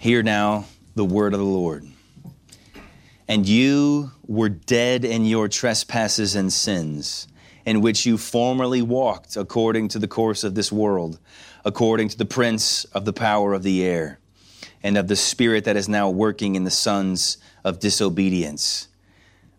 Hear now the word of the Lord. And you were dead in your trespasses and sins, in which you formerly walked according to the course of this world, according to the prince of the power of the air, and of the spirit that is now working in the sons of disobedience.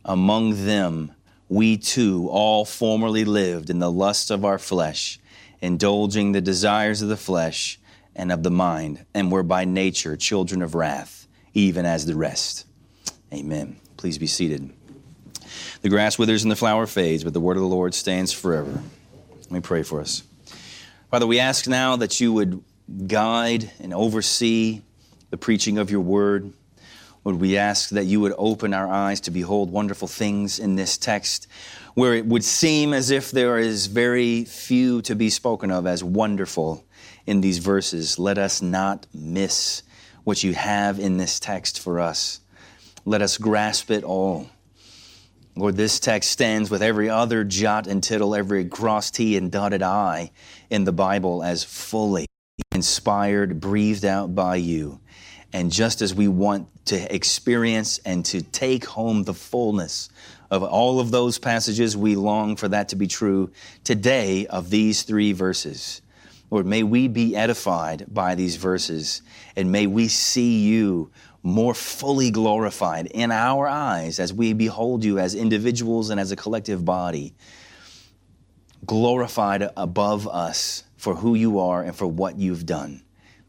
Among them, we too all formerly lived in the lusts of our flesh, indulging the desires of the flesh and of the mind, and were by nature children of wrath, even as the rest. Amen. Please be seated. The grass withers and the flower fades, but the word of the Lord stands forever. Let me pray for us. Father, we ask now that you would guide and oversee the preaching of your word. Would we ask that you would open our eyes to behold wonderful things in this text, where it would seem as if there is very few to be spoken of as wonderful in these verses. Let us not miss what you have in this text for us. Let us grasp it all. Lord, this text stands with every other jot and tittle, every crossed T and dotted I in the Bible as fully inspired, breathed out by you. And just as we want to experience and to take home the fullness of all of those passages, we long for that to be true today of these three verses. Lord, may we be edified by these verses and may we see you more fully glorified in our eyes as we behold you as individuals and as a collective body, glorified above us for who you are and for what you've done.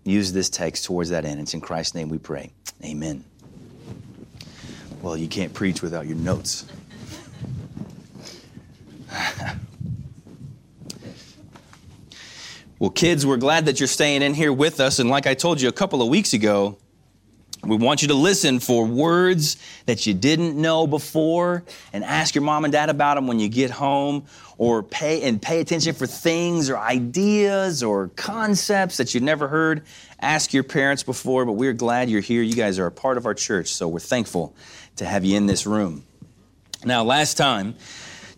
Use this text towards that end. It's in Christ's name we pray. Amen. Well, you can't preach without your notes. well, kids, we're glad that you're staying in here with us. And like I told you a couple of weeks ago, we want you to listen for words that you didn't know before and ask your mom and dad about them when you get home or pay and pay attention for things or ideas or concepts that you've never heard. Ask your parents before, but we're glad you're here. You guys are a part of our church, so we're thankful to have you in this room. Now, last time,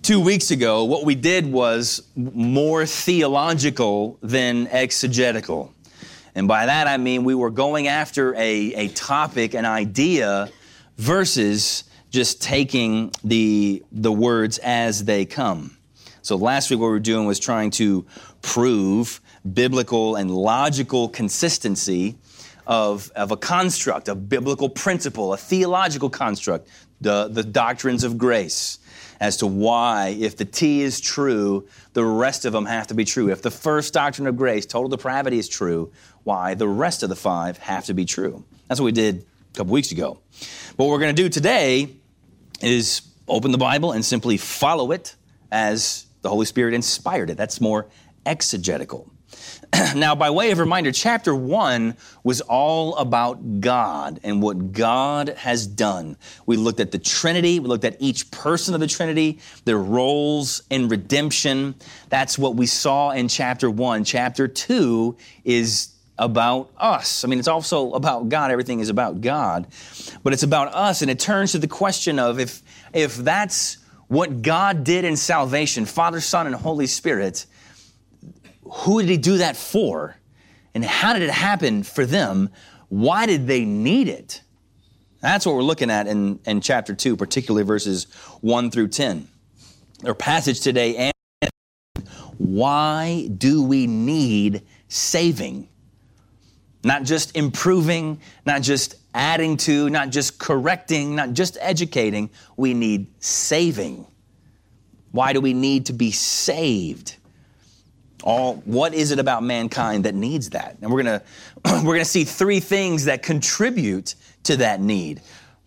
two weeks ago, what we did was more theological than exegetical. And by that I mean we were going after a, a topic, an idea, versus just taking the, the words as they come. So last week what we were doing was trying to prove biblical and logical consistency of, of a construct, a biblical principle, a theological construct, the, the doctrines of grace as to why, if the T is true, the rest of them have to be true. If the first doctrine of grace, total depravity, is true, why the rest of the five have to be true. That's what we did a couple weeks ago. What we're going to do today is open the Bible and simply follow it as the Holy Spirit inspired it. That's more exegetical. now, by way of reminder, chapter one was all about God and what God has done. We looked at the Trinity, we looked at each person of the Trinity, their roles in redemption. That's what we saw in chapter one. Chapter two is about us. I mean, it's also about God. Everything is about God, but it's about us. And it turns to the question of if, if that's what God did in salvation, Father, Son, and Holy Spirit, who did He do that for? And how did it happen for them? Why did they need it? That's what we're looking at in, in chapter 2, particularly verses 1 through 10. Our passage today, and why do we need saving? Not just improving, not just adding to, not just correcting, not just educating. We need saving. Why do we need to be saved? All what is it about mankind that needs that? And we're gonna we're gonna see three things that contribute to that need: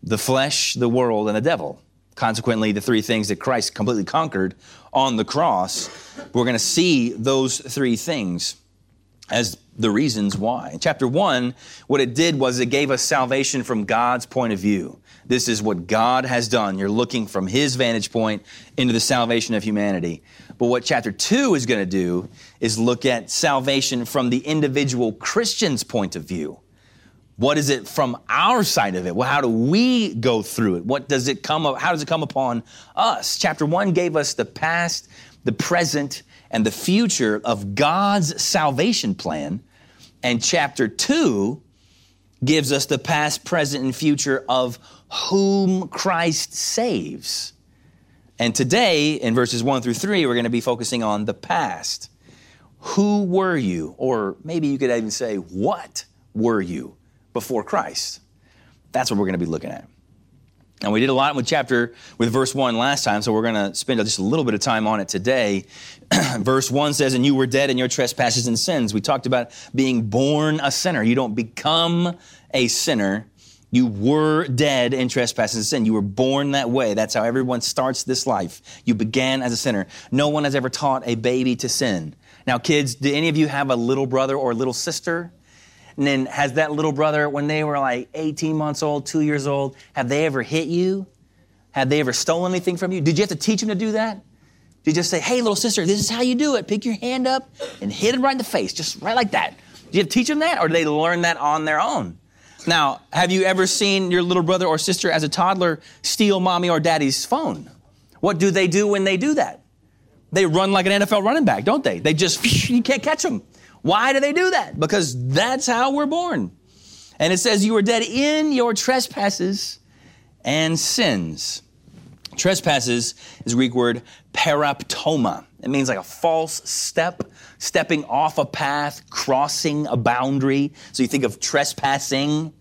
the flesh, the world, and the devil. Consequently, the three things that Christ completely conquered on the cross. We're gonna see those three things as the reasons why. In chapter one, what it did was it gave us salvation from God's point of view. This is what God has done. You're looking from His vantage point into the salvation of humanity. But what chapter two is going to do is look at salvation from the individual Christian's point of view. What is it from our side of it? Well, how do we go through it? What does it come? How does it come upon us? Chapter one gave us the past, the present, and the future of God's salvation plan. And chapter two gives us the past, present, and future of whom Christ saves. And today, in verses 1 through 3, we're going to be focusing on the past. Who were you? Or maybe you could even say, what were you before Christ? That's what we're going to be looking at. And we did a lot with chapter, with verse 1 last time, so we're going to spend just a little bit of time on it today. verse 1 says, And you were dead in your trespasses and sins. We talked about being born a sinner. You don't become a sinner. You were dead in trespasses and sin. You were born that way. That's how everyone starts this life. You began as a sinner. No one has ever taught a baby to sin. Now, kids, do any of you have a little brother or little sister? And then has that little brother, when they were like 18 months old, two years old, have they ever hit you? Have they ever stolen anything from you? Did you have to teach them to do that? Did you just say, hey, little sister, this is how you do it? Pick your hand up and hit it right in the face, just right like that. Did you have to teach them that, or did they learn that on their own? Now, have you ever seen your little brother or sister as a toddler steal mommy or daddy's phone? What do they do when they do that? They run like an NFL running back, don't they? They just, you can't catch them. Why do they do that? Because that's how we're born. And it says, You were dead in your trespasses and sins. Trespasses is Greek word paraptoma. It means like a false step, stepping off a path, crossing a boundary. So you think of trespassing,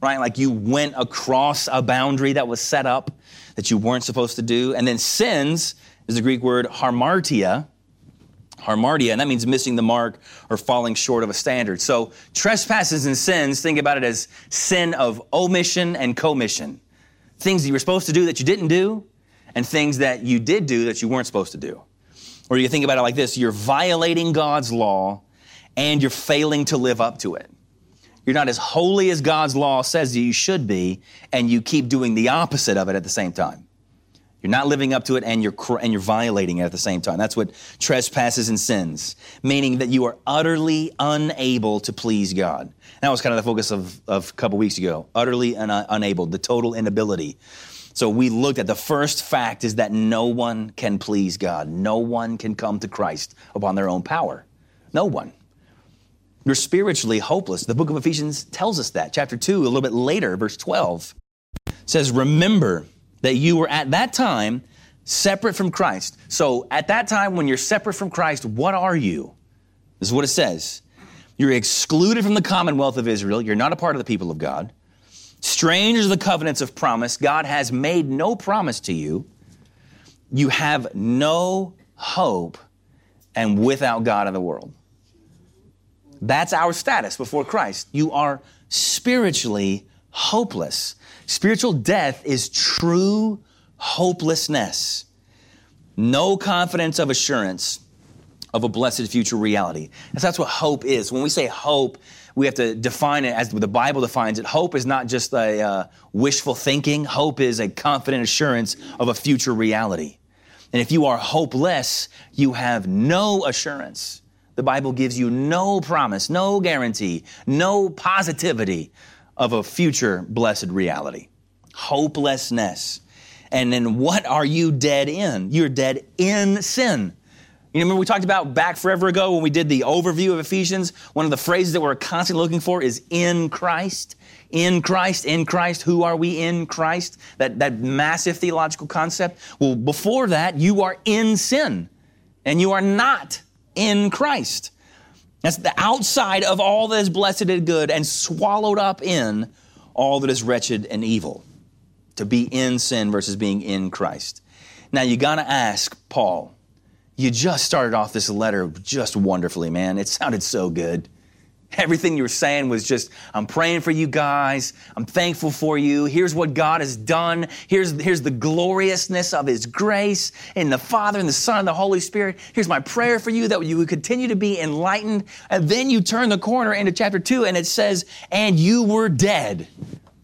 right? Like you went across a boundary that was set up that you weren't supposed to do. And then sins is the Greek word harmartia, harmartia, and that means missing the mark or falling short of a standard. So trespasses and sins, think about it as sin of omission and commission. Things that you were supposed to do that you didn't do, and things that you did do that you weren't supposed to do. Or you think about it like this you're violating God's law and you're failing to live up to it. You're not as holy as God's law says you should be, and you keep doing the opposite of it at the same time. You're not living up to it and you're, and you're violating it at the same time. That's what trespasses and sins, meaning that you are utterly unable to please God. That was kind of the focus of, of a couple weeks ago. Utterly un- unable, the total inability. So we looked at the first fact is that no one can please God. No one can come to Christ upon their own power. No one. You're spiritually hopeless. The book of Ephesians tells us that. Chapter 2, a little bit later, verse 12, says, Remember that you were at that time separate from Christ. So at that time, when you're separate from Christ, what are you? This is what it says. You're excluded from the commonwealth of Israel. You're not a part of the people of God. Strangers of the covenants of promise. God has made no promise to you. You have no hope and without God in the world. That's our status before Christ. You are spiritually hopeless. Spiritual death is true hopelessness. No confidence of assurance of a blessed future reality. And that's what hope is. When we say hope, we have to define it as the Bible defines it. Hope is not just a uh, wishful thinking. Hope is a confident assurance of a future reality. And if you are hopeless, you have no assurance. The Bible gives you no promise, no guarantee, no positivity of a future blessed reality. Hopelessness. And then what are you dead in? You're dead in sin. You remember we talked about back forever ago when we did the overview of Ephesians? One of the phrases that we're constantly looking for is in Christ. In Christ, in Christ, who are we in Christ? That, that massive theological concept. Well, before that, you are in sin and you are not in Christ. That's the outside of all that is blessed and good and swallowed up in all that is wretched and evil. To be in sin versus being in Christ. Now you gotta ask Paul, you just started off this letter just wonderfully, man. It sounded so good. Everything you were saying was just, I'm praying for you guys. I'm thankful for you. Here's what God has done. Here's, here's the gloriousness of His grace in the Father and the Son and the Holy Spirit. Here's my prayer for you that you would continue to be enlightened. And then you turn the corner into chapter two and it says, and you were dead.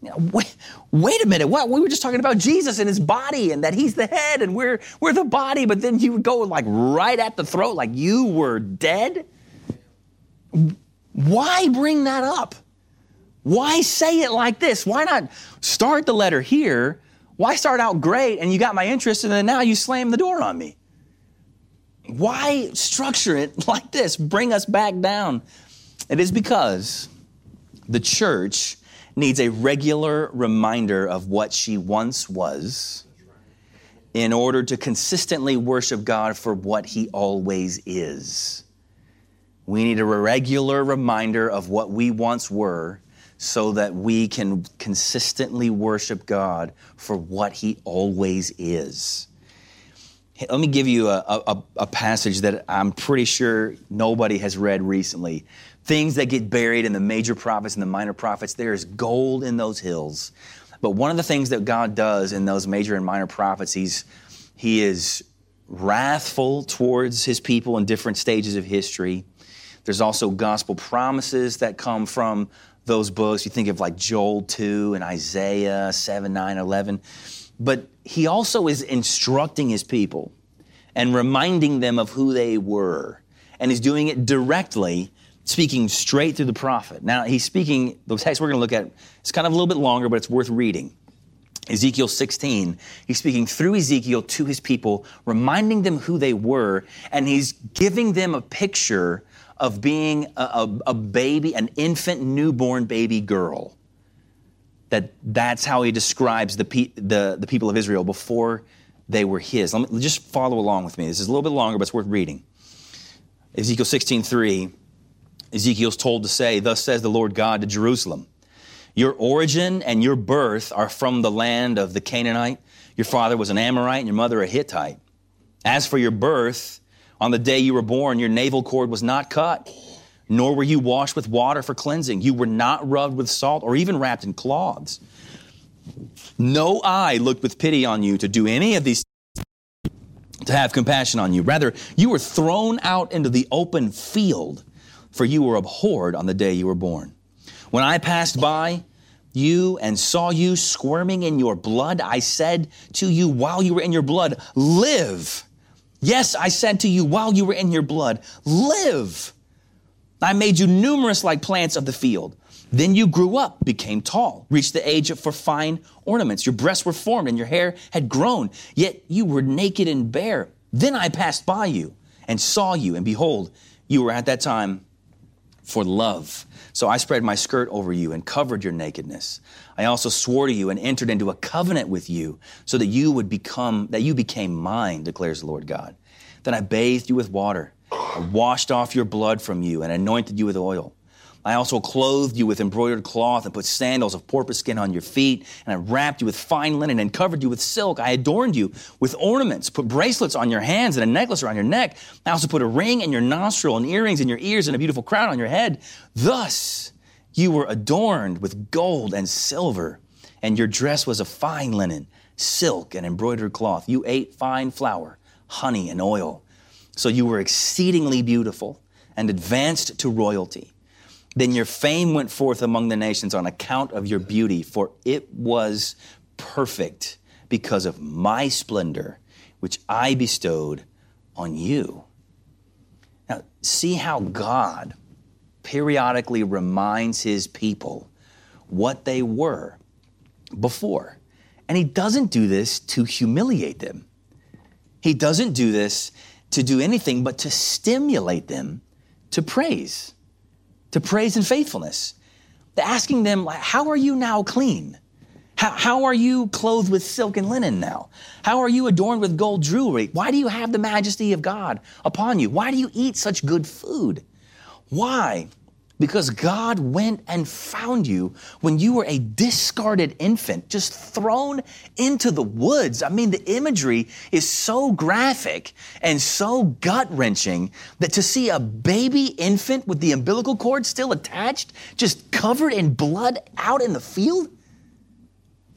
Wait, wait a minute. What? We were just talking about Jesus and his body and that he's the head and we're, we're the body, but then you would go like right at the throat, like you were dead? Why bring that up? Why say it like this? Why not start the letter here? Why start out great and you got my interest and then now you slam the door on me? Why structure it like this? Bring us back down. It is because the church needs a regular reminder of what she once was in order to consistently worship God for what He always is. We need a regular reminder of what we once were so that we can consistently worship God for what He always is. Let me give you a, a, a, passage that I'm pretty sure nobody has read recently. Things that get buried in the major prophets and the minor prophets, there is gold in those hills. But one of the things that God does in those major and minor prophets, He's He is wrathful towards His people in different stages of history. There's also gospel promises that come from those books. You think of like Joel 2 and Isaiah 7, 9, 11. But he also is instructing his people and reminding them of who they were. And he's doing it directly, speaking straight through the prophet. Now, he's speaking, the text we're going to look at, it's kind of a little bit longer, but it's worth reading. Ezekiel 16, he's speaking through Ezekiel to his people, reminding them who they were, and he's giving them a picture of being a, a, a baby, an infant, newborn baby girl. That that's how he describes the, pe- the, the people of Israel before they were his. Let me just follow along with me. This is a little bit longer, but it's worth reading. Ezekiel 16, 3, Ezekiel's told to say, Thus says the Lord God to Jerusalem, Your origin and your birth are from the land of the Canaanite. Your father was an Amorite and your mother a Hittite. As for your birth, on the day you were born, your navel cord was not cut, nor were you washed with water for cleansing. You were not rubbed with salt or even wrapped in cloths. No eye looked with pity on you to do any of these to have compassion on you. Rather, you were thrown out into the open field, for you were abhorred on the day you were born. When I passed by you and saw you squirming in your blood, I said to you while you were in your blood, Live. Yes, I said to you while you were in your blood, live. I made you numerous like plants of the field. Then you grew up, became tall, reached the age for fine ornaments. Your breasts were formed and your hair had grown, yet you were naked and bare. Then I passed by you and saw you, and behold, you were at that time for love. So I spread my skirt over you and covered your nakedness. I also swore to you and entered into a covenant with you so that you would become, that you became mine, declares the Lord God. Then I bathed you with water, I washed off your blood from you and anointed you with oil. I also clothed you with embroidered cloth and put sandals of porpoise skin on your feet, and I wrapped you with fine linen and covered you with silk. I adorned you with ornaments, put bracelets on your hands and a necklace around your neck. I also put a ring in your nostril and earrings in your ears and a beautiful crown on your head. Thus, you were adorned with gold and silver, and your dress was of fine linen, silk, and embroidered cloth. You ate fine flour, honey, and oil. So you were exceedingly beautiful and advanced to royalty. Then your fame went forth among the nations on account of your beauty, for it was perfect because of my splendor, which I bestowed on you. Now, see how God periodically reminds his people what they were before. And he doesn't do this to humiliate them. He doesn't do this to do anything but to stimulate them to praise, to praise and faithfulness. Asking them, How are you now clean? How, how are you clothed with silk and linen now? How are you adorned with gold jewelry? Why do you have the majesty of God upon you? Why do you eat such good food? Why? Because God went and found you when you were a discarded infant, just thrown into the woods. I mean, the imagery is so graphic and so gut wrenching that to see a baby infant with the umbilical cord still attached, just covered in blood out in the field,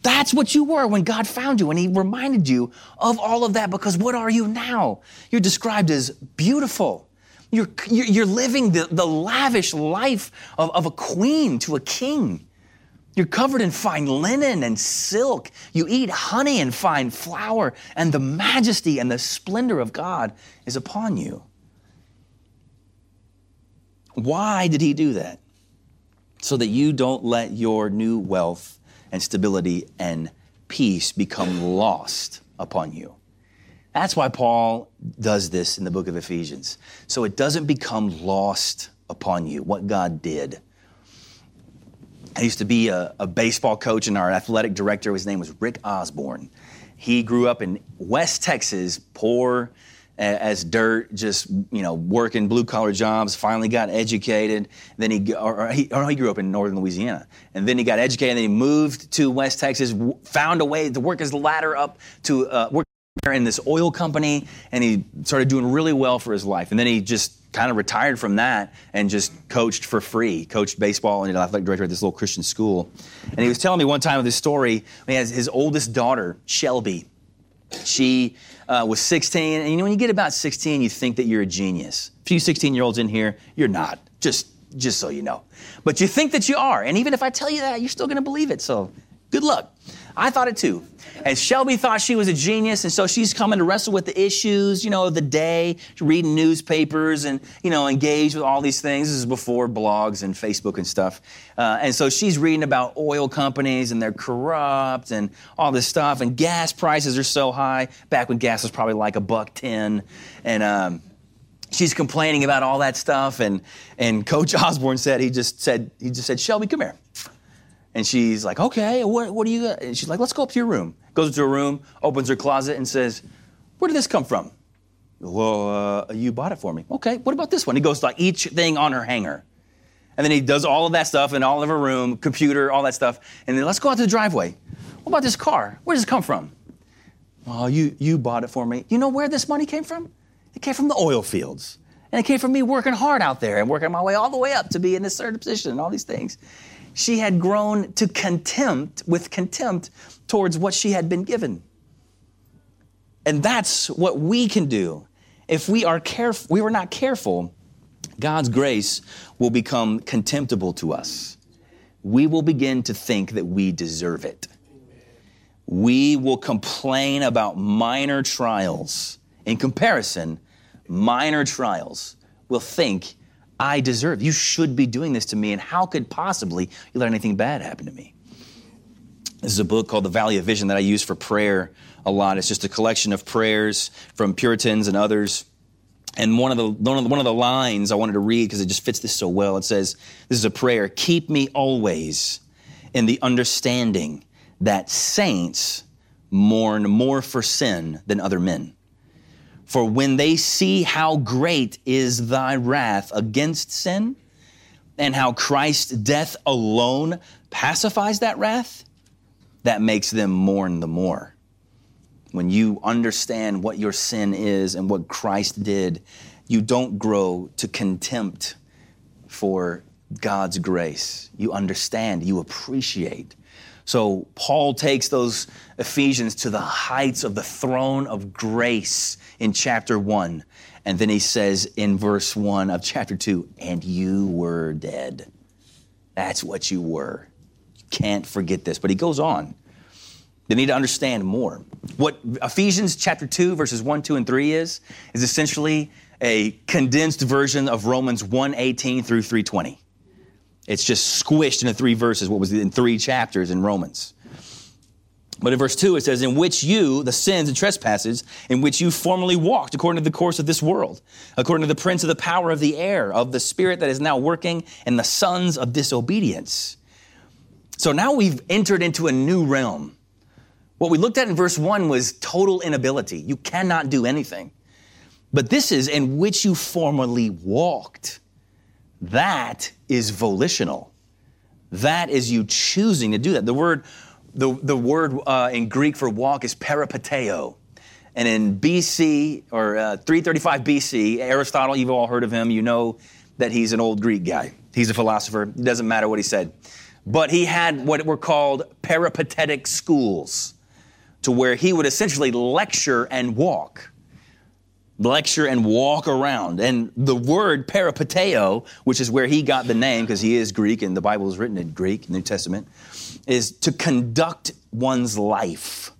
that's what you were when God found you and He reminded you of all of that because what are you now? You're described as beautiful you're, you're living the, the lavish life of, of a queen to a king. You're covered in fine linen and silk. You eat honey and fine flour, and the majesty and the splendor of God is upon you. Why did he do that? So that you don't let your new wealth and stability and peace become lost upon you. That's why Paul does this in the book of Ephesians. So it doesn't become lost upon you what God did. I used to be a, a baseball coach, and our athletic director, his name was Rick Osborne. He grew up in West Texas, poor as dirt, just you know, working blue collar jobs. Finally got educated. Then he, or he, or he grew up in northern Louisiana, and then he got educated. And then he moved to West Texas, found a way to work his ladder up to uh, work in this oil company, and he started doing really well for his life. And then he just kind of retired from that and just coached for free, coached baseball and athletic director at this little Christian school. And he was telling me one time of this story. He has his oldest daughter, Shelby. She uh, was 16, and you know when you get about 16, you think that you're a genius. A few 16 year olds in here, you're not. Just just so you know. But you think that you are, and even if I tell you that, you're still going to believe it. So, good luck. I thought it too. And Shelby thought she was a genius, and so she's coming to wrestle with the issues, you know, of the day, reading newspapers and, you know, engaged with all these things. This is before blogs and Facebook and stuff. Uh, and so she's reading about oil companies and they're corrupt and all this stuff, and gas prices are so high, back when gas was probably like a buck ten. And, um, she's complaining about all that stuff and and coach osborne said he just said he just said shelby come here and she's like, okay, what, what do you got? And she's like, let's go up to your room. Goes into her room, opens her closet, and says, where did this come from? Well, uh, you bought it for me. Okay, what about this one? He goes to like each thing on her hanger. And then he does all of that stuff in all of her room, computer, all that stuff. And then let's go out to the driveway. What about this car? Where does it come from? Well, you, you bought it for me. You know where this money came from? It came from the oil fields. And it came from me working hard out there and working my way all the way up to be in this certain position and all these things she had grown to contempt, with contempt towards what she had been given. And that's what we can do. If we are careful, we were not careful, God's grace will become contemptible to us. We will begin to think that we deserve it. We will complain about minor trials. In comparison, minor trials will think I deserve. You should be doing this to me, and how could possibly you let anything bad happen to me? This is a book called The Valley of Vision that I use for prayer a lot. It's just a collection of prayers from Puritans and others. And one of the one of the lines I wanted to read because it just fits this so well. It says, "This is a prayer: Keep me always in the understanding that saints mourn more for sin than other men." For when they see how great is thy wrath against sin, and how Christ's death alone pacifies that wrath, that makes them mourn the more. When you understand what your sin is and what Christ did, you don't grow to contempt for God's grace. You understand, you appreciate so Paul takes those Ephesians to the heights of the throne of grace in chapter 1. And then he says in verse 1 of chapter 2, and you were dead. That's what you were. You can't forget this. But he goes on. They need to understand more. What Ephesians chapter 2, verses 1, 2, and 3 is, is essentially a condensed version of Romans 118 through 320. It's just squished into three verses, what was in three chapters in Romans. But in verse 2, it says, In which you, the sins and trespasses, in which you formerly walked according to the course of this world, according to the prince of the power of the air, of the spirit that is now working in the sons of disobedience. So now we've entered into a new realm. What we looked at in verse 1 was total inability. You cannot do anything. But this is in which you formerly walked. That is volitional. That is you choosing to do that. The word, the, the word uh, in Greek for walk is peripateo. And in BC, or uh, 335 BC, Aristotle, you've all heard of him, you know that he's an old Greek guy. He's a philosopher. It doesn't matter what he said. But he had what were called peripatetic schools, to where he would essentially lecture and walk lecture and walk around. And the word peripateo, which is where he got the name, because he is Greek and the Bible is written in Greek, New Testament, is to conduct one's life.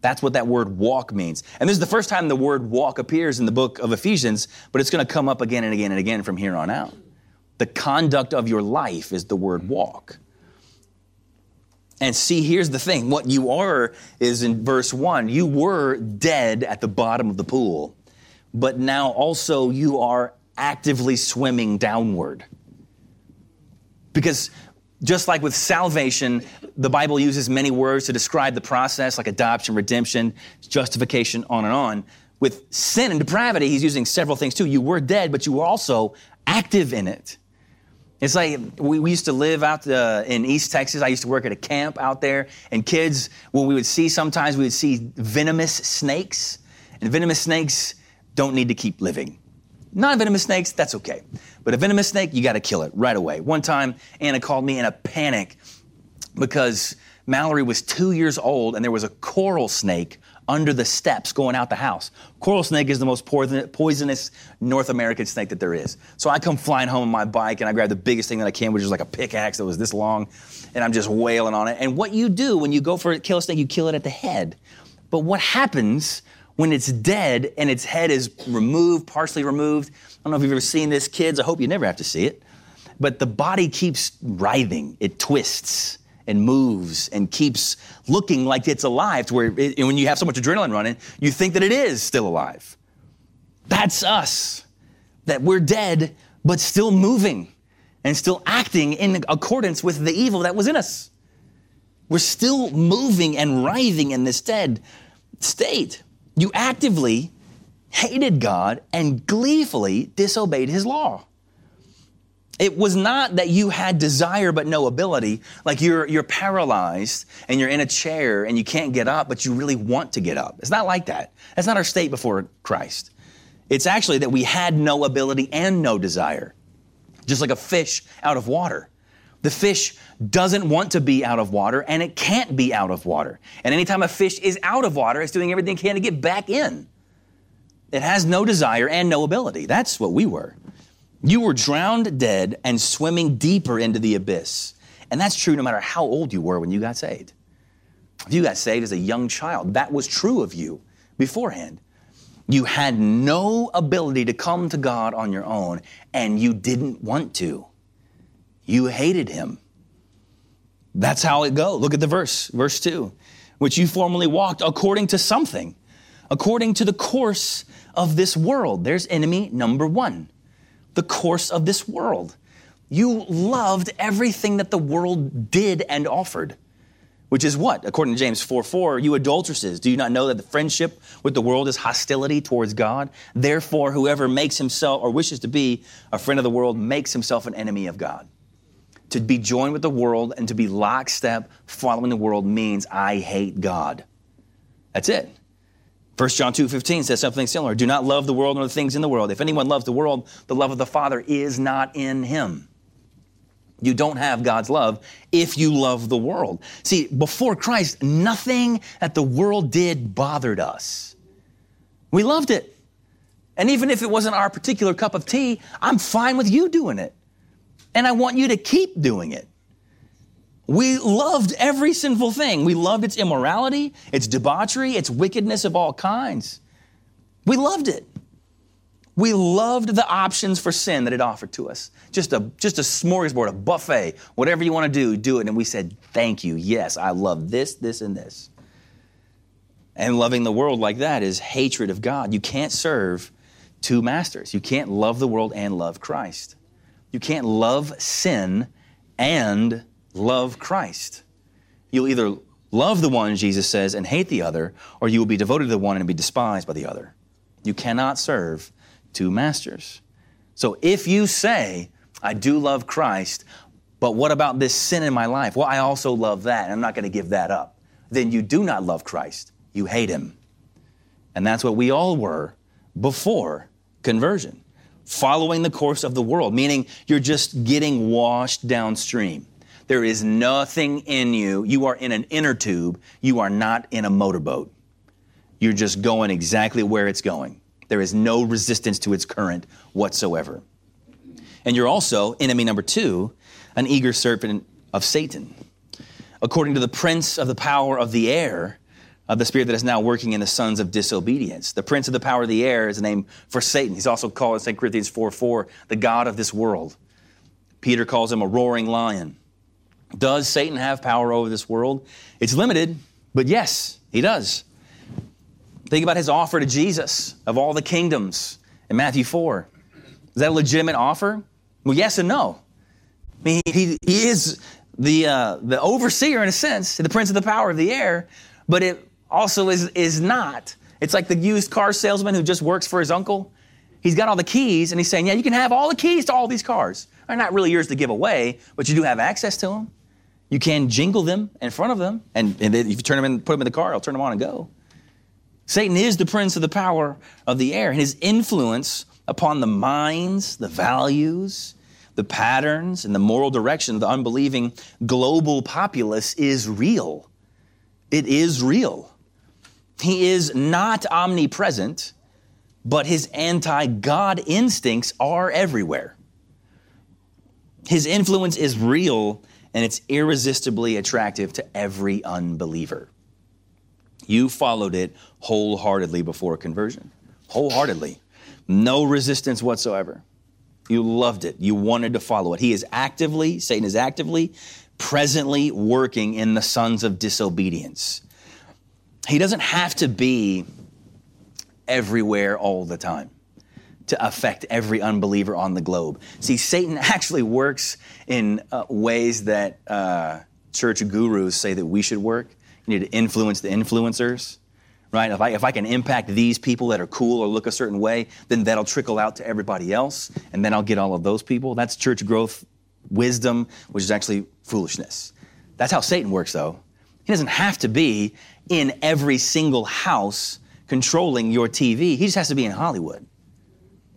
That's what that word walk means. And this is the first time the word walk appears in the book of Ephesians, but it's going to come up again and again and again from here on out. The conduct of your life is the word walk. And see, here's the thing what you are is in verse 1 you were dead at the bottom of the pool but now also you are actively swimming downward. Because Just like with salvation, the Bible uses many words to describe the process, like adoption, redemption, justification, on and on. With sin and depravity, he's using several things too. You were dead, but you were also active in it. It's like we, we used to live out uh, in East Texas. I used to work at a camp out there, and kids, when we would see sometimes we would see venomous snakes, and venomous snakes don't need to keep living. Non venomous snakes, that's okay. But a venomous snake, you got to kill it right away. One time, Anna called me in a panic because Mallory was two years old and there was a coral snake under the steps going out the house. Coral snake is the most poisonous North American snake that there is. So I come flying home on my bike and I grab the biggest thing that I can, which is like a pickaxe that was this long, and I'm just wailing on it. And what you do when you go for a kill a snake, you kill it at the head. But what happens when it's dead and its head is removed, partially removed? I don't know if you've ever seen this, kids. I hope you never have to see it. But the body keeps writhing, it twists and moves and keeps looking like it's alive to where it, when you have so much adrenaline running, you think that it is still alive. That's us. That we're dead, but still moving and still acting in accordance with the evil that was in us. We're still moving and writhing in this dead state. You actively hated God and gleefully disobeyed his law. It was not that you had desire but no ability, like you're, you're paralyzed and you're in a chair and you can't get up, but you really want to get up. It's not like that. That's not our state before Christ. It's actually that we had no ability and no desire, just like a fish out of water. The fish doesn't want to be out of water and it can't be out of water. And anytime a fish is out of water, it's doing everything it can to get back in. It has no desire and no ability. That's what we were. You were drowned dead and swimming deeper into the abyss. And that's true no matter how old you were when you got saved. If you got saved as a young child, that was true of you beforehand. You had no ability to come to God on your own, and you didn't want to. You hated Him. That's how it goes. Look at the verse, verse 2. Which you formerly walked according to something, according to the course of this world. There's enemy number one the course of this world. You loved everything that the world did and offered. Which is what? According to James 4 4, you adulteresses, do you not know that the friendship with the world is hostility towards God? Therefore, whoever makes himself or wishes to be a friend of the world makes himself an enemy of God. To be joined with the world and to be lockstep following the world means I hate God. That's it. 1 John 2 15 says something similar. Do not love the world nor the things in the world. If anyone loves the world, the love of the Father is not in him. You don't have God's love if you love the world. See, before Christ, nothing that the world did bothered us. We loved it. And even if it wasn't our particular cup of tea, I'm fine with you doing it. And I want you to keep doing it. We loved every sinful thing. We loved its immorality, its debauchery, its wickedness of all kinds. We loved it. We loved the options for sin that it offered to us. Just a, just a smorgasbord, a buffet, whatever you want to do, do it. And we said, Thank you. Yes, I love this, this, and this. And loving the world like that is hatred of God. You can't serve two masters. You can't love the world and love Christ. You can't love sin and love Christ. You'll either love the one, Jesus says, and hate the other, or you will be devoted to the one and be despised by the other. You cannot serve two masters. So if you say, I do love Christ, but what about this sin in my life? Well, I also love that, and I'm not going to give that up. Then you do not love Christ. You hate him. And that's what we all were before conversion, following the course of the world, meaning you're just getting washed downstream. There is nothing in you. You are in an inner tube. You are not in a motorboat. You're just going exactly where it's going. There is no resistance to its current whatsoever. And you're also, enemy number two, an eager serpent of Satan. According to the prince of the power of the air, of the spirit that is now working in the sons of disobedience. The prince of the power of the air is a name for Satan. He's also called in 2 Corinthians 4 4, the God of this world. Peter calls him a roaring lion. Does Satan have power over this world? It's limited, but yes, he does. Think about his offer to Jesus of all the kingdoms in Matthew 4. Is that a legitimate offer? Well, yes and no. I mean, he, he is the, uh, the overseer, in a sense, the prince of the power of the air, but it also is, is not. It's like the used car salesman who just works for his uncle. He's got all the keys, and he's saying, Yeah, you can have all the keys to all these cars. They're not really yours to give away, but you do have access to them. You can jingle them in front of them, and, and if you turn them in, put them in the car, I'll turn them on and go. Satan is the prince of the power of the air, and his influence upon the minds, the values, the patterns, and the moral direction of the unbelieving global populace is real. It is real. He is not omnipresent, but his anti God instincts are everywhere. His influence is real and it's irresistibly attractive to every unbeliever. You followed it wholeheartedly before conversion. Wholeheartedly. No resistance whatsoever. You loved it. You wanted to follow it. He is actively, Satan is actively, presently working in the sons of disobedience. He doesn't have to be everywhere all the time to affect every unbeliever on the globe. See, Satan actually works in uh, ways that uh, church gurus say that we should work. You need to influence the influencers, right? If I, if I can impact these people that are cool or look a certain way, then that'll trickle out to everybody else, and then I'll get all of those people. That's church growth wisdom, which is actually foolishness. That's how Satan works, though. He doesn't have to be in every single house controlling your TV. He just has to be in Hollywood.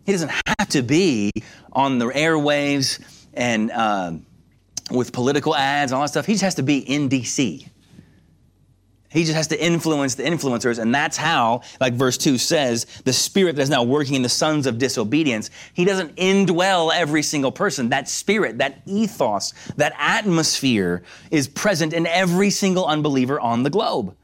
He doesn't have to be on the airwaves and uh, with political ads and all that stuff. He just has to be in DC. He just has to influence the influencers, and that's how, like verse 2 says, the spirit that is now working in the sons of disobedience, he doesn't indwell every single person. That spirit, that ethos, that atmosphere is present in every single unbeliever on the globe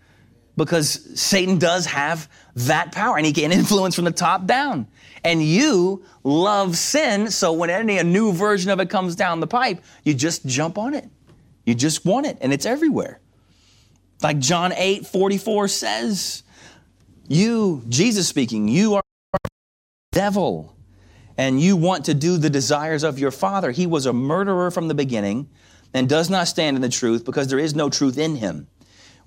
because Satan does have that power and he can influence from the top down. And you love sin, so when any a new version of it comes down the pipe, you just jump on it. You just want it, and it's everywhere. Like John 8 44 says, You, Jesus speaking, you are devil, and you want to do the desires of your father. He was a murderer from the beginning and does not stand in the truth because there is no truth in him.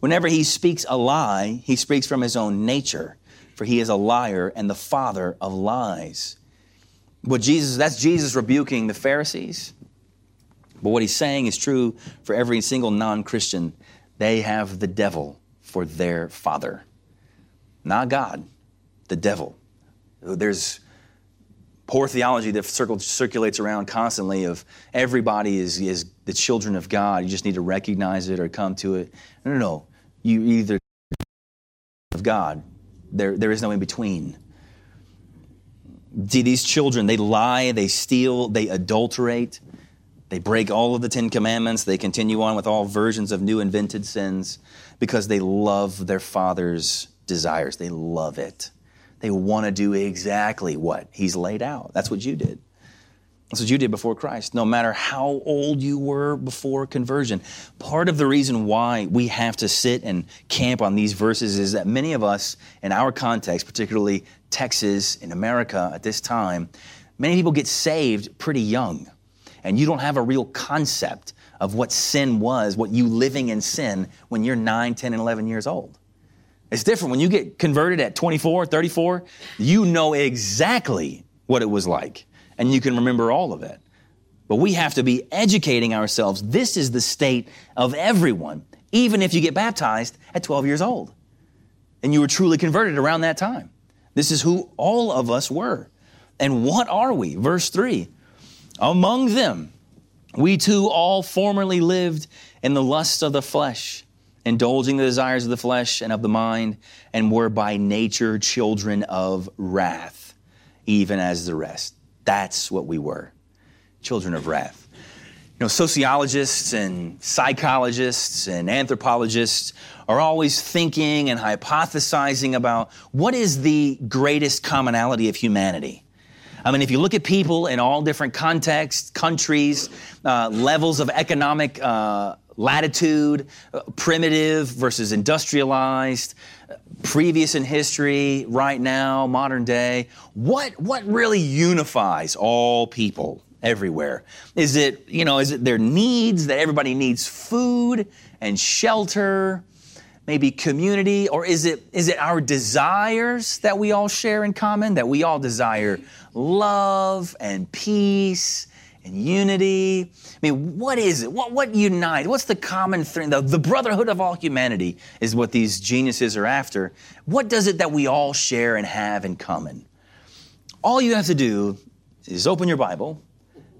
Whenever he speaks a lie, he speaks from his own nature, for he is a liar and the father of lies. What Jesus, that's Jesus rebuking the Pharisees. But what he's saying is true for every single non Christian. They have the devil for their father, not God, the devil. There's poor theology that circulates around constantly of everybody is, is the children of God. You just need to recognize it or come to it. No, no, no. You either of God. There, there is no in between. See, these children, they lie, they steal, they adulterate, they break all of the Ten Commandments, they continue on with all versions of new invented sins because they love their father's desires. They love it. They want to do exactly what he's laid out. That's what you did. That's what you did before Christ, no matter how old you were before conversion. Part of the reason why we have to sit and camp on these verses is that many of us, in our context, particularly Texas, in America at this time, many people get saved pretty young. And you don't have a real concept of what sin was, what you living in sin when you're 9, 10, and 11 years old. It's different. When you get converted at 24, 34, you know exactly what it was like and you can remember all of it. But we have to be educating ourselves. This is the state of everyone, even if you get baptized at 12 years old and you were truly converted around that time. This is who all of us were. And what are we? Verse 3 Among them, we too all formerly lived in the lusts of the flesh, indulging the desires of the flesh and of the mind, and were by nature children of wrath, even as the rest. That's what we were children of wrath. You know, sociologists and psychologists and anthropologists are always thinking and hypothesizing about what is the greatest commonality of humanity. I mean, if you look at people in all different contexts, countries, uh, levels of economic uh, latitude, uh, primitive versus industrialized, previous in history, right now, modern day. What, what really unifies all people? everywhere? Is it, you know, is it their needs that everybody needs food and shelter, maybe community, or is it is it our desires that we all share in common that we all desire love and peace and unity? I mean, what is it? What what unites? What's the common thing? The, the brotherhood of all humanity is what these geniuses are after. What does it that we all share and have in common? All you have to do is open your Bible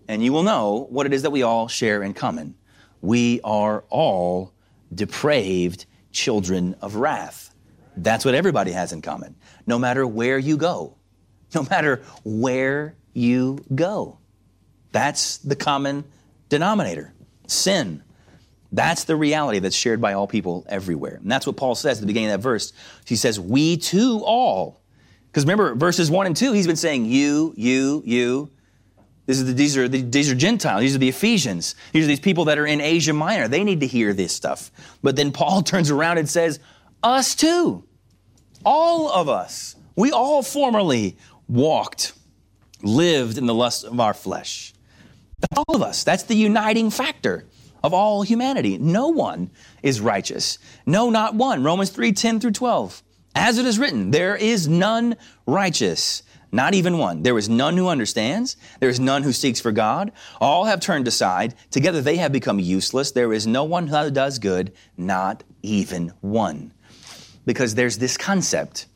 and you will know what it is that we all share in common. We are all depraved children of wrath. That's what everybody has in common, no matter where you go. No matter where you go. That's the common denominator sin. That's the reality that's shared by all people everywhere. And that's what Paul says at the beginning of that verse. He says, We too all. Because remember, verses 1 and 2, he's been saying you, you, you. This is the, these, are the, these are Gentiles. These are the Ephesians. These are these people that are in Asia Minor. They need to hear this stuff. But then Paul turns around and says, Us too. All of us. We all formerly walked, lived in the lust of our flesh. All of us. That's the uniting factor of all humanity. No one is righteous. No, not one. Romans 3 10 through 12. As it is written, there is none righteous. Not even one. There is none who understands. There is none who seeks for God. All have turned aside. Together they have become useless. There is no one who does good, not even one. Because there's this concept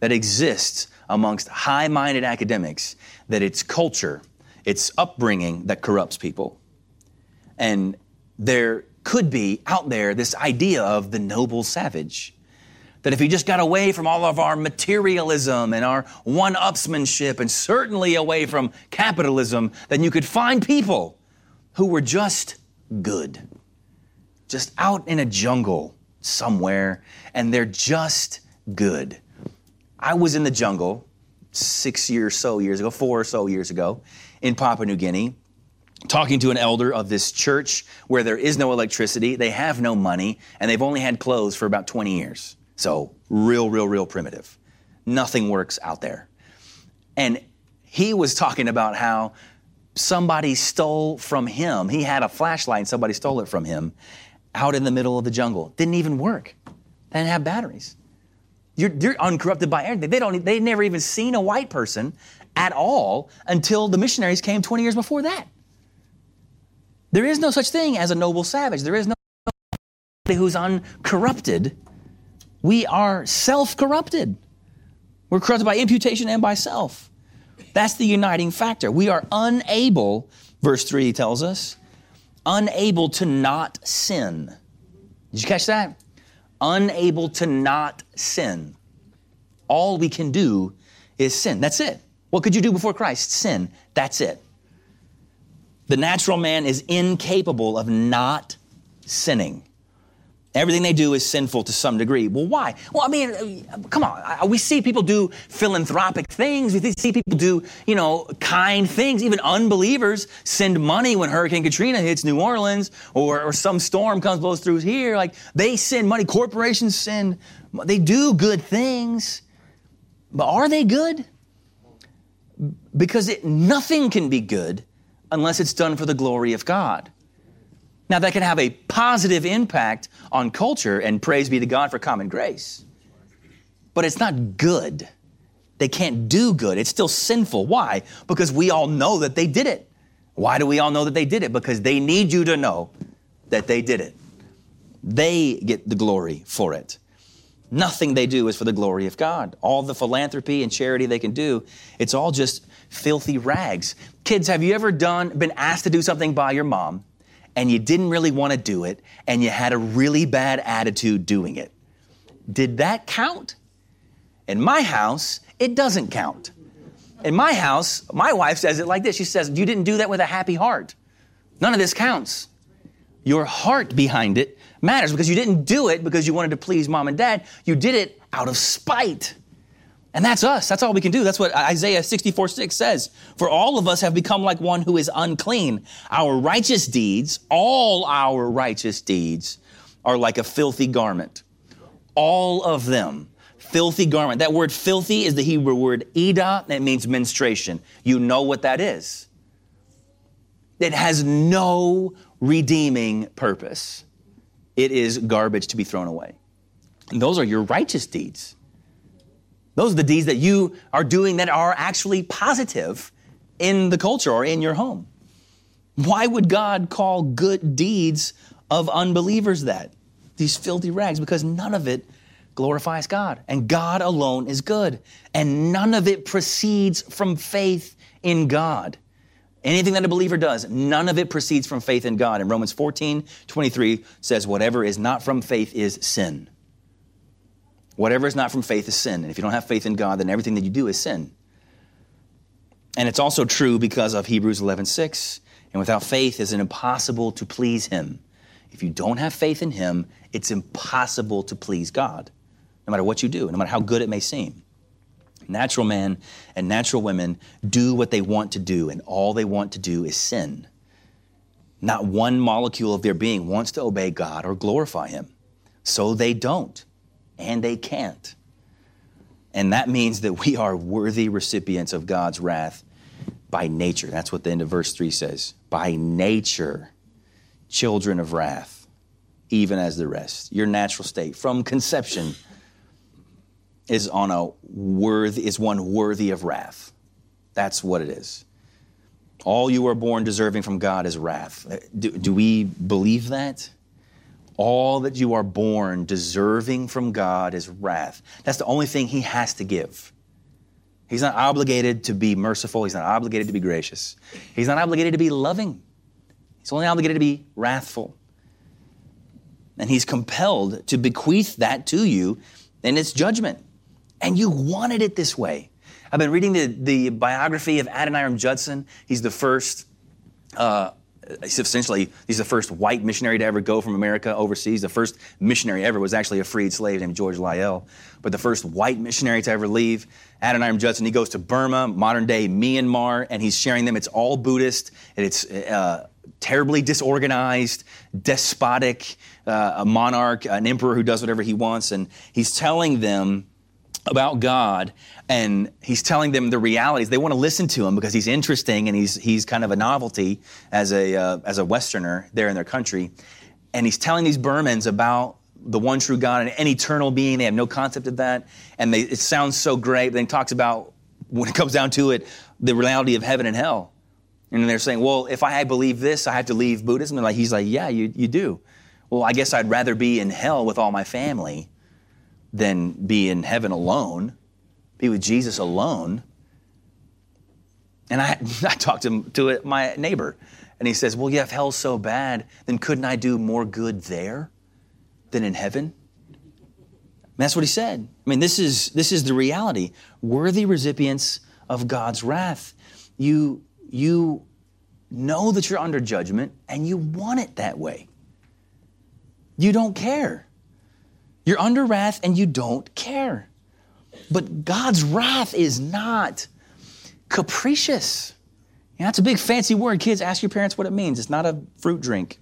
that exists amongst high minded academics that it's culture, it's upbringing that corrupts people. And there could be out there this idea of the noble savage that if you just got away from all of our materialism and our one upsmanship and certainly away from capitalism, then you could find people who were just good, just out in a jungle somewhere, and they're just good. I was in the jungle six years so years ago, four or so years ago, in Papua New Guinea talking to an elder of this church where there is no electricity, they have no money, and they've only had clothes for about 20 years. So, real, real, real primitive. Nothing works out there. And he was talking about how somebody stole from him. He had a flashlight and somebody stole it from him out in the middle of the jungle. Didn't even work. They didn't have batteries. You're, you're uncorrupted by anything. They don't. They never even seen a white person at all until the missionaries came 20 years before that. There is no such thing as a noble savage. There is no who's uncorrupted we are self corrupted. We're corrupted by imputation and by self. That's the uniting factor. We are unable, verse 3 tells us, unable to not sin. Did you catch that? Unable to not sin. All we can do is sin. That's it. What could you do before Christ? Sin. That's it. The natural man is incapable of not sinning. Everything they do is sinful to some degree. Well, why? Well, I mean, come on. We see people do philanthropic things. We see people do, you know, kind things. Even unbelievers send money when Hurricane Katrina hits New Orleans or, or some storm comes blows through here. Like they send money. Corporations send. They do good things, but are they good? Because it, nothing can be good unless it's done for the glory of God. Now, that can have a positive impact on culture, and praise be to God for common grace. But it's not good. They can't do good. It's still sinful. Why? Because we all know that they did it. Why do we all know that they did it? Because they need you to know that they did it. They get the glory for it. Nothing they do is for the glory of God. All the philanthropy and charity they can do, it's all just filthy rags. Kids, have you ever done been asked to do something by your mom and you didn't really want to do it and you had a really bad attitude doing it. Did that count? In my house, it doesn't count. In my house, my wife says it like this She says, You didn't do that with a happy heart. None of this counts. Your heart behind it matters because you didn't do it because you wanted to please mom and dad. You did it out of spite. And that's us. That's all we can do. That's what Isaiah 64 6 says. For all of us have become like one who is unclean. Our righteous deeds, all our righteous deeds, are like a filthy garment. All of them. Filthy garment. That word filthy is the Hebrew word edah, it means menstruation. You know what that is. It has no redeeming purpose. It is garbage to be thrown away. And those are your righteous deeds. Those are the deeds that you are doing that are actually positive in the culture or in your home. Why would God call good deeds of unbelievers that? These filthy rags, because none of it glorifies God. And God alone is good. And none of it proceeds from faith in God. Anything that a believer does, none of it proceeds from faith in God. And Romans 14, 23 says, whatever is not from faith is sin. Whatever is not from faith is sin. And if you don't have faith in God, then everything that you do is sin. And it's also true because of Hebrews 11, 6. And without faith, it's impossible to please Him. If you don't have faith in Him, it's impossible to please God, no matter what you do, no matter how good it may seem. Natural men and natural women do what they want to do, and all they want to do is sin. Not one molecule of their being wants to obey God or glorify Him. So they don't, and they can't. And that means that we are worthy recipients of God's wrath by nature. That's what the end of verse 3 says. By nature, children of wrath, even as the rest. Your natural state from conception is on a worthy is one worthy of wrath. That's what it is. All you are born deserving from God is wrath. Uh, do, do we believe that? All that you are born deserving from God is wrath. That's the only thing He has to give. He's not obligated to be merciful. He's not obligated to be gracious. He's not obligated to be loving. He's only obligated to be wrathful. And he's compelled to bequeath that to you in its judgment. And you wanted it this way. I've been reading the, the biography of Adoniram Judson. He's the first uh, essentially he's the first white missionary to ever go from America overseas. The first missionary ever was actually a freed slave named George Liele, but the first white missionary to ever leave. Adoniram Judson, he goes to Burma, modern day Myanmar, and he's sharing them. It's all Buddhist, and it's uh, terribly disorganized, despotic, uh, a monarch, an emperor who does whatever he wants, and he's telling them about God and he's telling them the realities. They want to listen to him because he's interesting and he's he's kind of a novelty as a uh, as a Westerner there in their country. And he's telling these Burmans about the one true God and an eternal being. They have no concept of that, and they, it sounds so great. But then he talks about when it comes down to it, the reality of heaven and hell. And they're saying, well, if I believe this, I have to leave Buddhism. And like he's like, yeah, you you do. Well, I guess I'd rather be in hell with all my family than be in heaven alone, be with Jesus alone. And I, I talked to, to my neighbor, and he says, Well, yeah, if hell's so bad, then couldn't I do more good there than in heaven? And that's what he said. I mean, this is, this is the reality. Worthy recipients of God's wrath. You, you know that you're under judgment, and you want it that way. You don't care. You're under wrath and you don't care. But God's wrath is not capricious. That's a big fancy word. Kids, ask your parents what it means. It's not a fruit drink.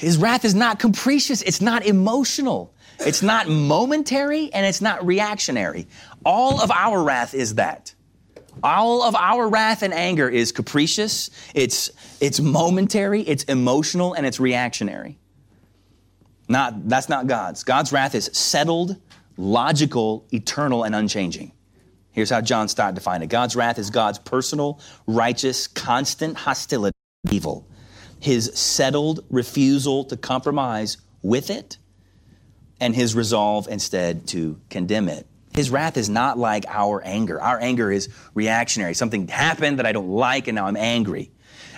His wrath is not capricious, it's not emotional, it's not momentary, and it's not reactionary. All of our wrath is that. All of our wrath and anger is capricious, it's, it's momentary, it's emotional, and it's reactionary. Not, that's not God's. God's wrath is settled, logical, eternal, and unchanging. Here's how John Stott defined it God's wrath is God's personal, righteous, constant hostility to evil, his settled refusal to compromise with it, and his resolve instead to condemn it. His wrath is not like our anger. Our anger is reactionary. Something happened that I don't like, and now I'm angry.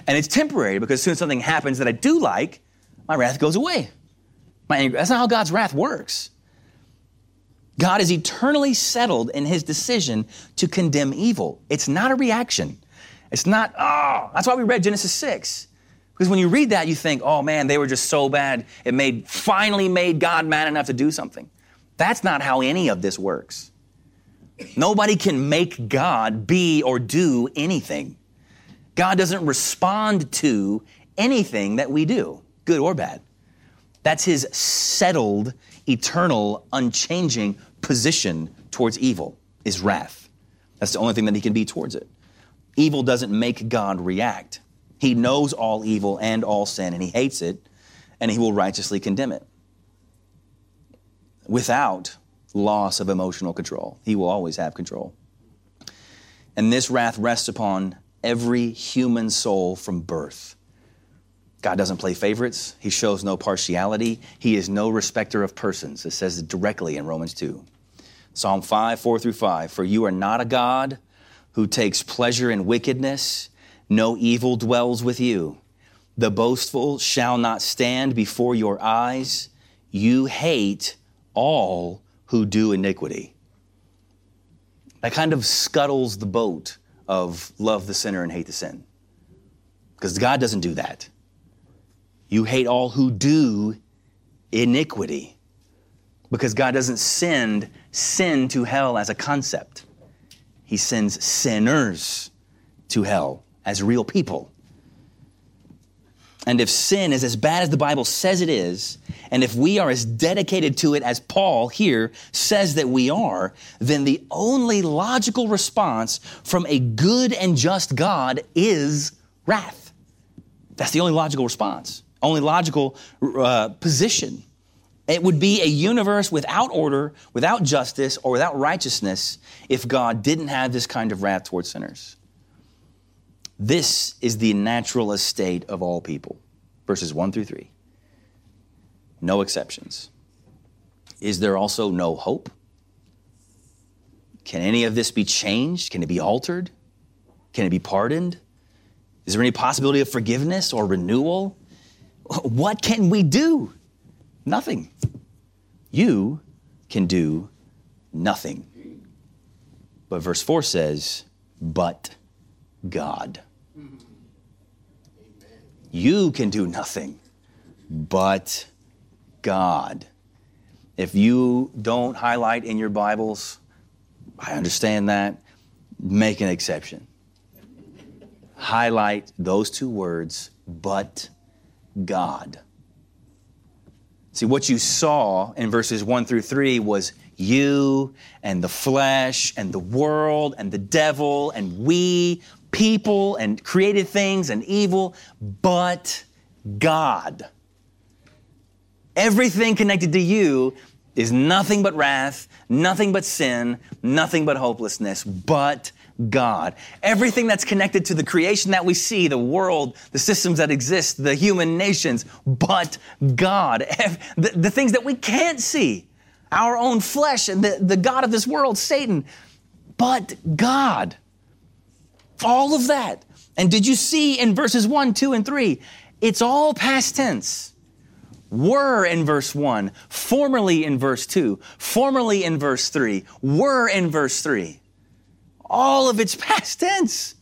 And it's temporary because as soon as something happens that I do like, my wrath goes away my anger. That's not how God's wrath works. God is eternally settled in his decision to condemn evil. It's not a reaction. It's not, oh, that's why we read Genesis 6. Because when you read that, you think, oh man, they were just so bad. It made finally made God mad enough to do something. That's not how any of this works. Nobody can make God be or do anything. God doesn't respond to anything that we do, good or bad. That's his settled, eternal, unchanging position towards evil, is wrath. That's the only thing that he can be towards it. Evil doesn't make God react. He knows all evil and all sin, and he hates it, and he will righteously condemn it without loss of emotional control. He will always have control. And this wrath rests upon every human soul from birth. God doesn't play favorites. He shows no partiality. He is no respecter of persons. It says it directly in Romans 2. Psalm 5, 4 through 5. For you are not a God who takes pleasure in wickedness, no evil dwells with you. The boastful shall not stand before your eyes. You hate all who do iniquity. That kind of scuttles the boat of love the sinner and hate the sin. Because God doesn't do that. You hate all who do iniquity. Because God doesn't send sin to hell as a concept, He sends sinners to hell as real people. And if sin is as bad as the Bible says it is, and if we are as dedicated to it as Paul here says that we are, then the only logical response from a good and just God is wrath. That's the only logical response, only logical uh, position. It would be a universe without order, without justice, or without righteousness if God didn't have this kind of wrath towards sinners. This is the natural estate of all people. Verses 1 through 3. No exceptions. Is there also no hope? Can any of this be changed? Can it be altered? Can it be pardoned? Is there any possibility of forgiveness or renewal? What can we do? Nothing. You can do nothing. But verse 4 says, but God. You can do nothing but God. If you don't highlight in your Bibles, I understand that. Make an exception. Highlight those two words, but God. See, what you saw in verses 1 through 3 was you and the flesh and the world and the devil and we people and created things and evil, but God. Everything connected to you is nothing but wrath, nothing but sin, nothing but hopelessness, but God. Everything that's connected to the creation that we see, the world, the systems that exist, the human nations, but God. The, the things that we can't see, our own flesh and the, the God of this world, Satan, but God. All of that. And did you see in verses 1, 2, and 3? It's all past tense. Were in verse 1, formerly in verse 2, formerly in verse 3, were in verse 3. All of it's past tense.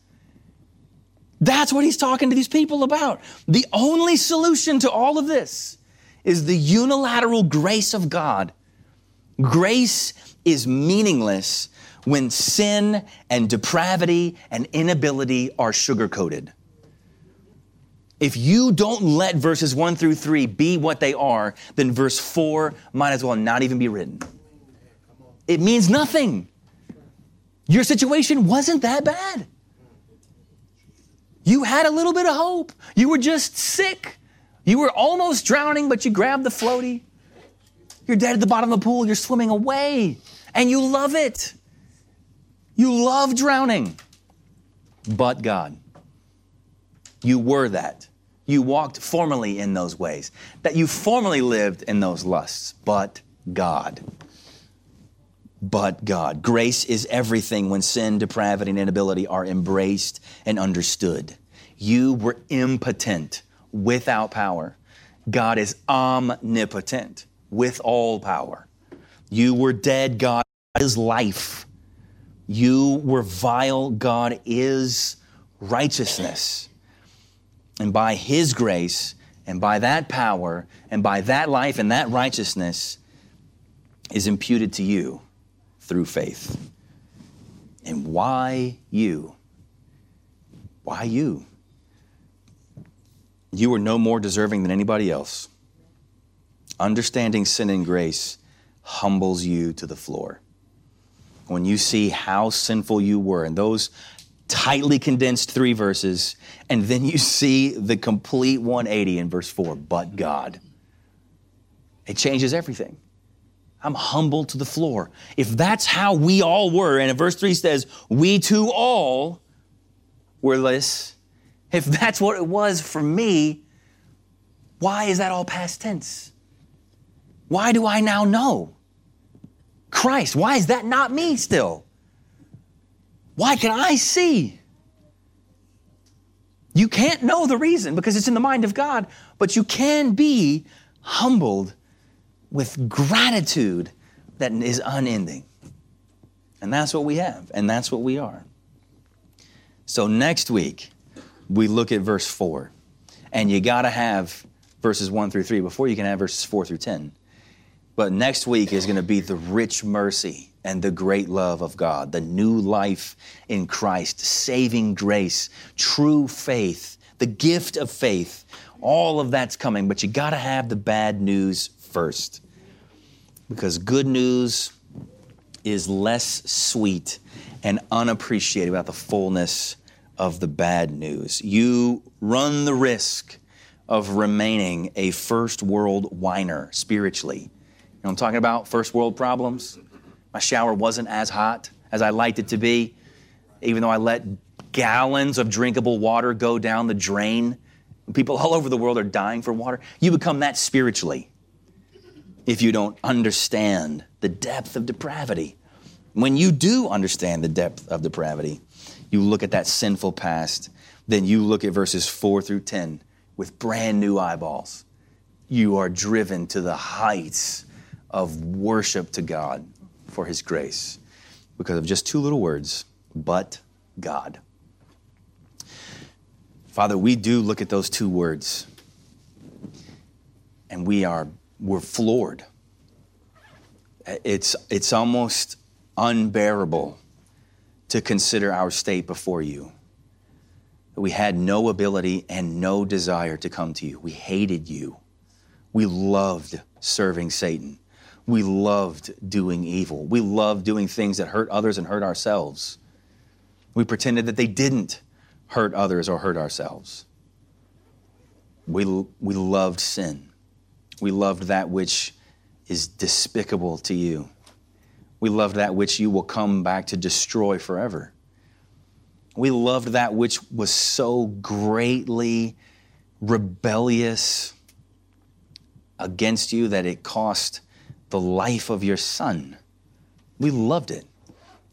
That's what he's talking to these people about. The only solution to all of this is the unilateral grace of God. Grace is meaningless when sin and depravity and inability are sugarcoated. If you don't let verses 1 through 3 be what they are, then verse 4 might as well not even be written. It means nothing. Your situation wasn't that bad. You had a little bit of hope. You were just sick. You were almost drowning, but you grabbed the floaty. You're dead at the bottom of the pool. You're swimming away, and you love it. You love drowning. But God. You were that. You walked formerly in those ways, that you formerly lived in those lusts. But God. But God. Grace is everything when sin, depravity, and inability are embraced and understood. You were impotent, without power. God is omnipotent, with all power. You were dead, God is life. You were vile, God is righteousness. And by His grace, and by that power, and by that life and that righteousness, is imputed to you through faith. And why you? Why you? You are no more deserving than anybody else. Understanding sin and grace humbles you to the floor when you see how sinful you were and those tightly condensed three verses, and then you see the complete 180 in verse 4 but God. It changes everything. I'm humble to the floor. If that's how we all were, and verse 3 says, we too all were this, if that's what it was for me, why is that all past tense? Why do I now know? Christ, why is that not me still? Why can I see? You can't know the reason because it's in the mind of God, but you can be humbled with gratitude that is unending. And that's what we have, and that's what we are. So next week, we look at verse 4. And you got to have verses 1 through 3 before you can have verses 4 through 10. But next week is going to be the rich mercy and the great love of God, the new life in Christ, saving grace, true faith, the gift of faith. All of that's coming, but you got to have the bad news first. Because good news is less sweet and unappreciated without the fullness of the bad news. You run the risk of remaining a first world whiner spiritually. You know I'm talking about? First world problems. My shower wasn't as hot as I liked it to be, even though I let gallons of drinkable water go down the drain. People all over the world are dying for water. You become that spiritually if you don't understand the depth of depravity. When you do understand the depth of depravity, you look at that sinful past, then you look at verses 4 through 10 with brand new eyeballs. You are driven to the heights of worship to God for His grace because of just two little words, but God. Father, we do look at those two words and we are we're floored. It's, it's almost unbearable to consider our state before you. We had no ability and no desire to come to you. We hated you. We loved serving Satan. We loved doing evil. We loved doing things that hurt others and hurt ourselves. We pretended that they didn't hurt others or hurt ourselves. We, we loved sin. We loved that which is despicable to you. We loved that which you will come back to destroy forever. We loved that which was so greatly rebellious against you that it cost the life of your son. We loved it,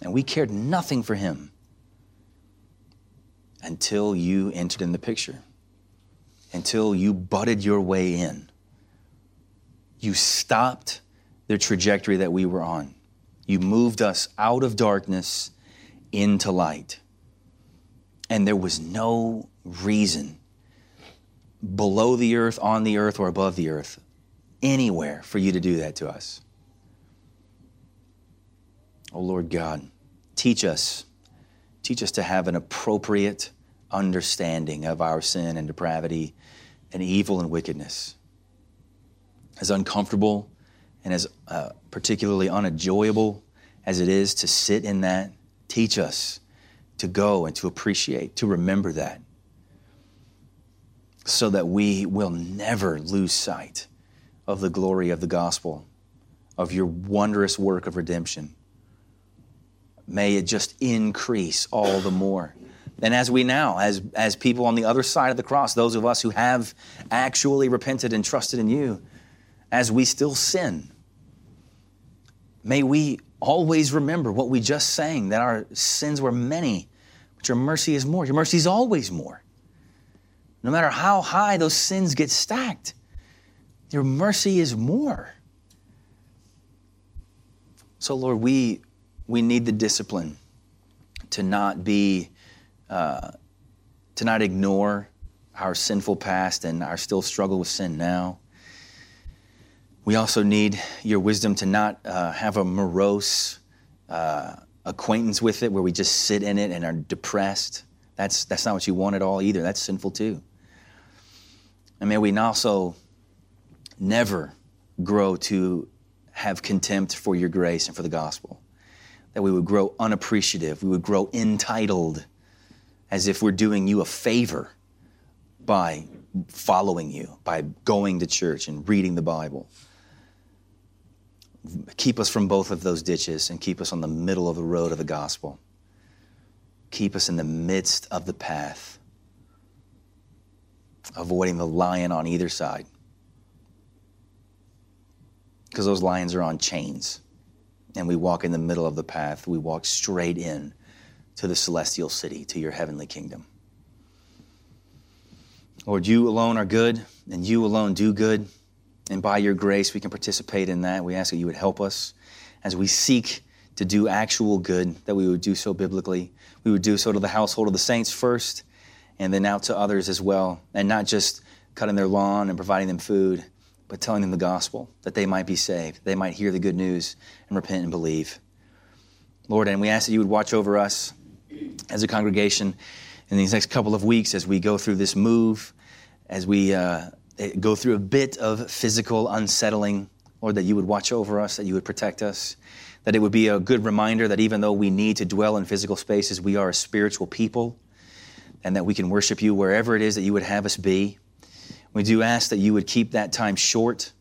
and we cared nothing for him until you entered in the picture, until you butted your way in. You stopped the trajectory that we were on. You moved us out of darkness into light. And there was no reason below the earth, on the earth, or above the earth, anywhere for you to do that to us. Oh Lord God, teach us. Teach us to have an appropriate understanding of our sin and depravity and evil and wickedness as uncomfortable and as uh, particularly unenjoyable as it is to sit in that, teach us to go and to appreciate, to remember that, so that we will never lose sight of the glory of the gospel, of your wondrous work of redemption. May it just increase all the more. And as we now, as, as people on the other side of the cross, those of us who have actually repented and trusted in you, as we still sin. May we always remember what we just sang that our sins were many, but your mercy is more. Your mercy is always more. No matter how high those sins get stacked, your mercy is more. So, Lord, we, we need the discipline to not be, uh, to not ignore our sinful past and our still struggle with sin now. We also need your wisdom to not uh, have a morose uh, acquaintance with it where we just sit in it and are depressed. That's, that's not what you want at all either. That's sinful too. And may we also never grow to have contempt for your grace and for the gospel. That we would grow unappreciative, we would grow entitled as if we're doing you a favor by following you, by going to church and reading the Bible. Keep us from both of those ditches and keep us on the middle of the road of the gospel. Keep us in the midst of the path, avoiding the lion on either side. Because those lions are on chains. And we walk in the middle of the path. We walk straight in to the celestial city, to your heavenly kingdom. Lord, you alone are good, and you alone do good. And by your grace, we can participate in that. We ask that you would help us as we seek to do actual good, that we would do so biblically. We would do so to the household of the saints first, and then out to others as well. And not just cutting their lawn and providing them food, but telling them the gospel, that they might be saved, they might hear the good news and repent and believe. Lord, and we ask that you would watch over us as a congregation in these next couple of weeks as we go through this move, as we uh, go through a bit of physical unsettling. Lord, that you would watch over us, that you would protect us, that it would be a good reminder that even though we need to dwell in physical spaces, we are a spiritual people, and that we can worship you wherever it is that you would have us be. We do ask that you would keep that time short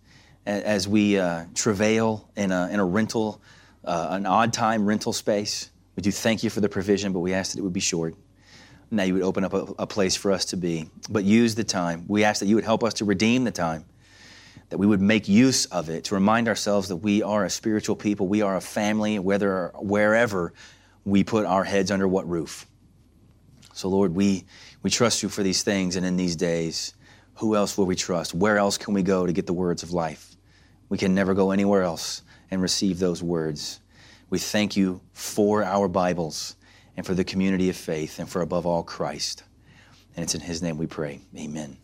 as we uh, travail in a, in a rental, uh, an odd time rental space. We do thank you for the provision, but we ask that it would be short. Now you would open up a, a place for us to be. But use the time. We ask that you would help us to redeem the time, that we would make use of it to remind ourselves that we are a spiritual people, we are a family, whether wherever we put our heads under what roof. So, Lord, we, we trust you for these things, and in these days, who else will we trust? Where else can we go to get the words of life? We can never go anywhere else and receive those words. We thank you for our Bibles and for the community of faith and for above all Christ. And it's in his name we pray. Amen.